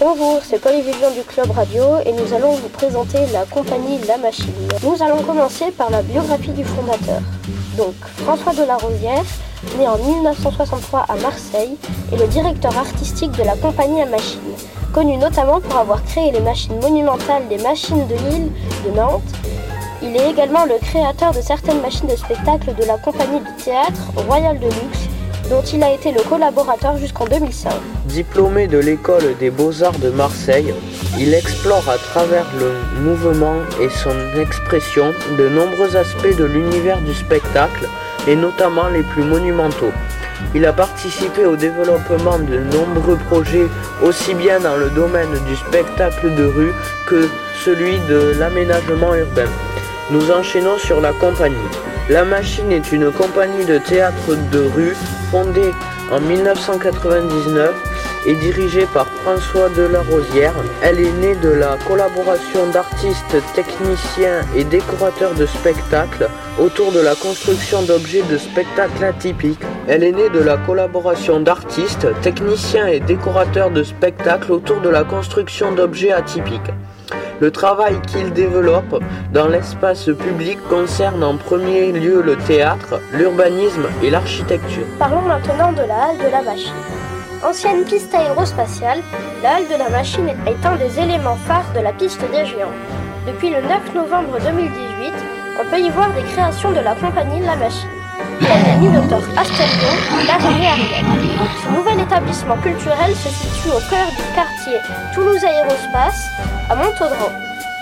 Bonjour, c'est Polyvision du Club Radio et nous allons vous présenter la compagnie La Machine. Nous allons commencer par la biographie du fondateur. Donc, François de la Rosière, né en 1963 à Marseille, est le directeur artistique de la compagnie La Machine, connu notamment pour avoir créé les machines monumentales des machines de l'île de Nantes. Il est également le créateur de certaines machines de spectacle de la compagnie de théâtre Royal de Luxe dont il a été le collaborateur jusqu'en 2005. Diplômé de l'école des beaux-arts de Marseille, il explore à travers le mouvement et son expression de nombreux aspects de l'univers du spectacle et notamment les plus monumentaux. Il a participé au développement de nombreux projets aussi bien dans le domaine du spectacle de rue que celui de l'aménagement urbain. Nous enchaînons sur la compagnie. La Machine est une compagnie de théâtre de rue fondée en 1999 et dirigée par François Delarosière. Elle est née de la collaboration d'artistes, techniciens et décorateurs de spectacles autour de la construction d'objets de spectacle atypiques. Elle est née de la collaboration d'artistes, techniciens et décorateurs de spectacles autour de la construction d'objets atypiques. Le travail qu'il développe dans l'espace public concerne en premier lieu le théâtre, l'urbanisme et l'architecture. Parlons maintenant de la halle de la machine. Ancienne piste aérospatiale, la halle de la machine est un des éléments phares de la piste des géants. Depuis le 9 novembre 2018, on peut y voir des créations de la compagnie La Machine. Le Minotaur Astérion, l'araignée Ariel. Ce nouvel établissement culturel se situe au cœur du quartier Toulouse Aérospace, à Montaudran.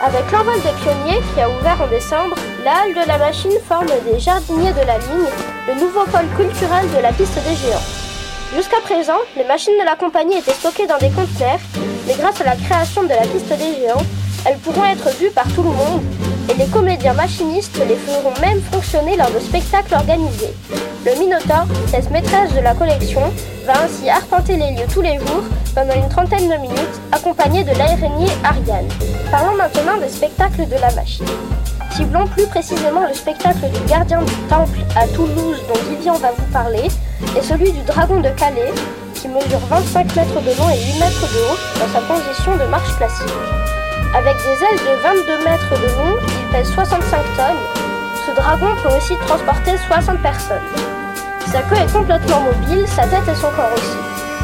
Avec l'envol des pionniers qui a ouvert en décembre, la halle de la machine forme des jardiniers de la ligne, le nouveau pôle culturel de la piste des géants. Jusqu'à présent, les machines de la compagnie étaient stockées dans des conteneurs, mais grâce à la création de la piste des géants, elles pourront être vues par tout le monde et les comédiens machinistes les feront même fonctionner lors de spectacles organisés. Le Minotaur, pièce maîtresse de la collection, va ainsi arpenter les lieux tous les jours pendant une trentaine de minutes, accompagné de l'araignée Ariane. Parlons maintenant des spectacles de la machine. Ciblons plus précisément le spectacle du gardien du temple à Toulouse dont Vivian va vous parler, et celui du dragon de Calais, qui mesure 25 mètres de long et 8 mètres de haut dans sa position de marche classique. Avec des ailes de 22 mètres pèse 65 tonnes. Ce dragon peut aussi transporter 60 personnes. Sa queue est complètement mobile, sa tête et son corps aussi.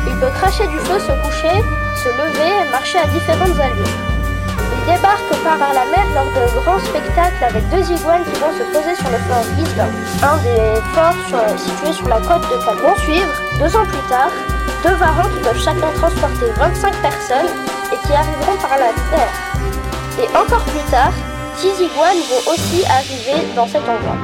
Il peut cracher du feu, se coucher, se lever marcher à différentes allures. Il débarque par la mer lors de grands spectacles avec deux iguanes qui vont se poser sur le fort Gisela, un des forts situés sur la côte de Calais. Vont suivre, deux ans plus tard, deux varans qui peuvent chacun transporter 25 personnes et qui arriveront par la terre. Et encore plus tard, six iguanes vont aussi arriver dans cet endroit.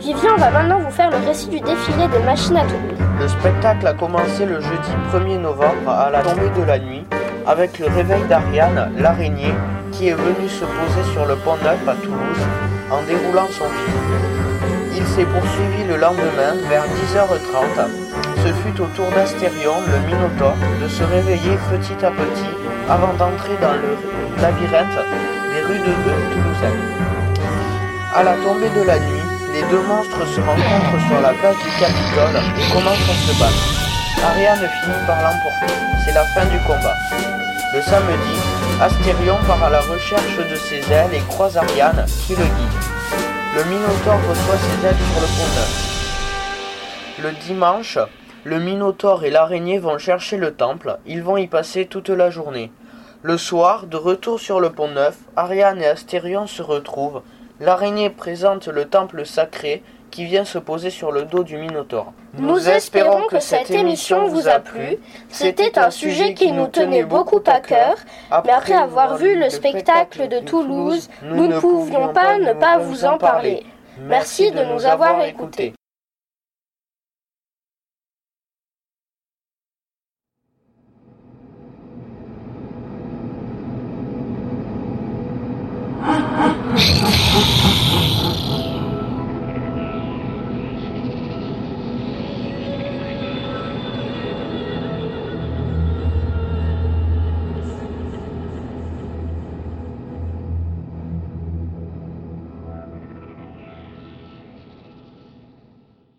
Vivien va maintenant vous faire le récit du défilé des machines à Toulouse. Le spectacle a commencé le jeudi 1er novembre à la tombée de la nuit avec le réveil d'Ariane, l'araignée, qui est venue se poser sur le pont Neuf à Toulouse en déroulant son fil. Il s'est poursuivi le lendemain vers 10h30. Ce fut au tour d'Astérion, le Minotaure, de se réveiller petit à petit avant d'entrer dans le labyrinthe rues de Toulouse. À la tombée de la nuit, les deux monstres se rencontrent sur la place du Capitole et commencent à se battre. Ariane finit par l'emporter. C'est la fin du combat. Le samedi, Astérion part à la recherche de ses ailes et croise Ariane qui le guide. Le Minotaure reçoit ses ailes sur le pont neuf. Le dimanche, le Minotaure et l'araignée vont chercher le temple. Ils vont y passer toute la journée. Le soir, de retour sur le pont neuf, Ariane et Astérion se retrouvent. L'araignée présente le temple sacré qui vient se poser sur le dos du Minotaure. Nous espérons que cette émission vous a plu. C'était un sujet qui nous tenait beaucoup à cœur, mais après avoir vu le spectacle de Toulouse, nous ne pouvions pas ne pas vous en parler. Merci de nous avoir écoutés.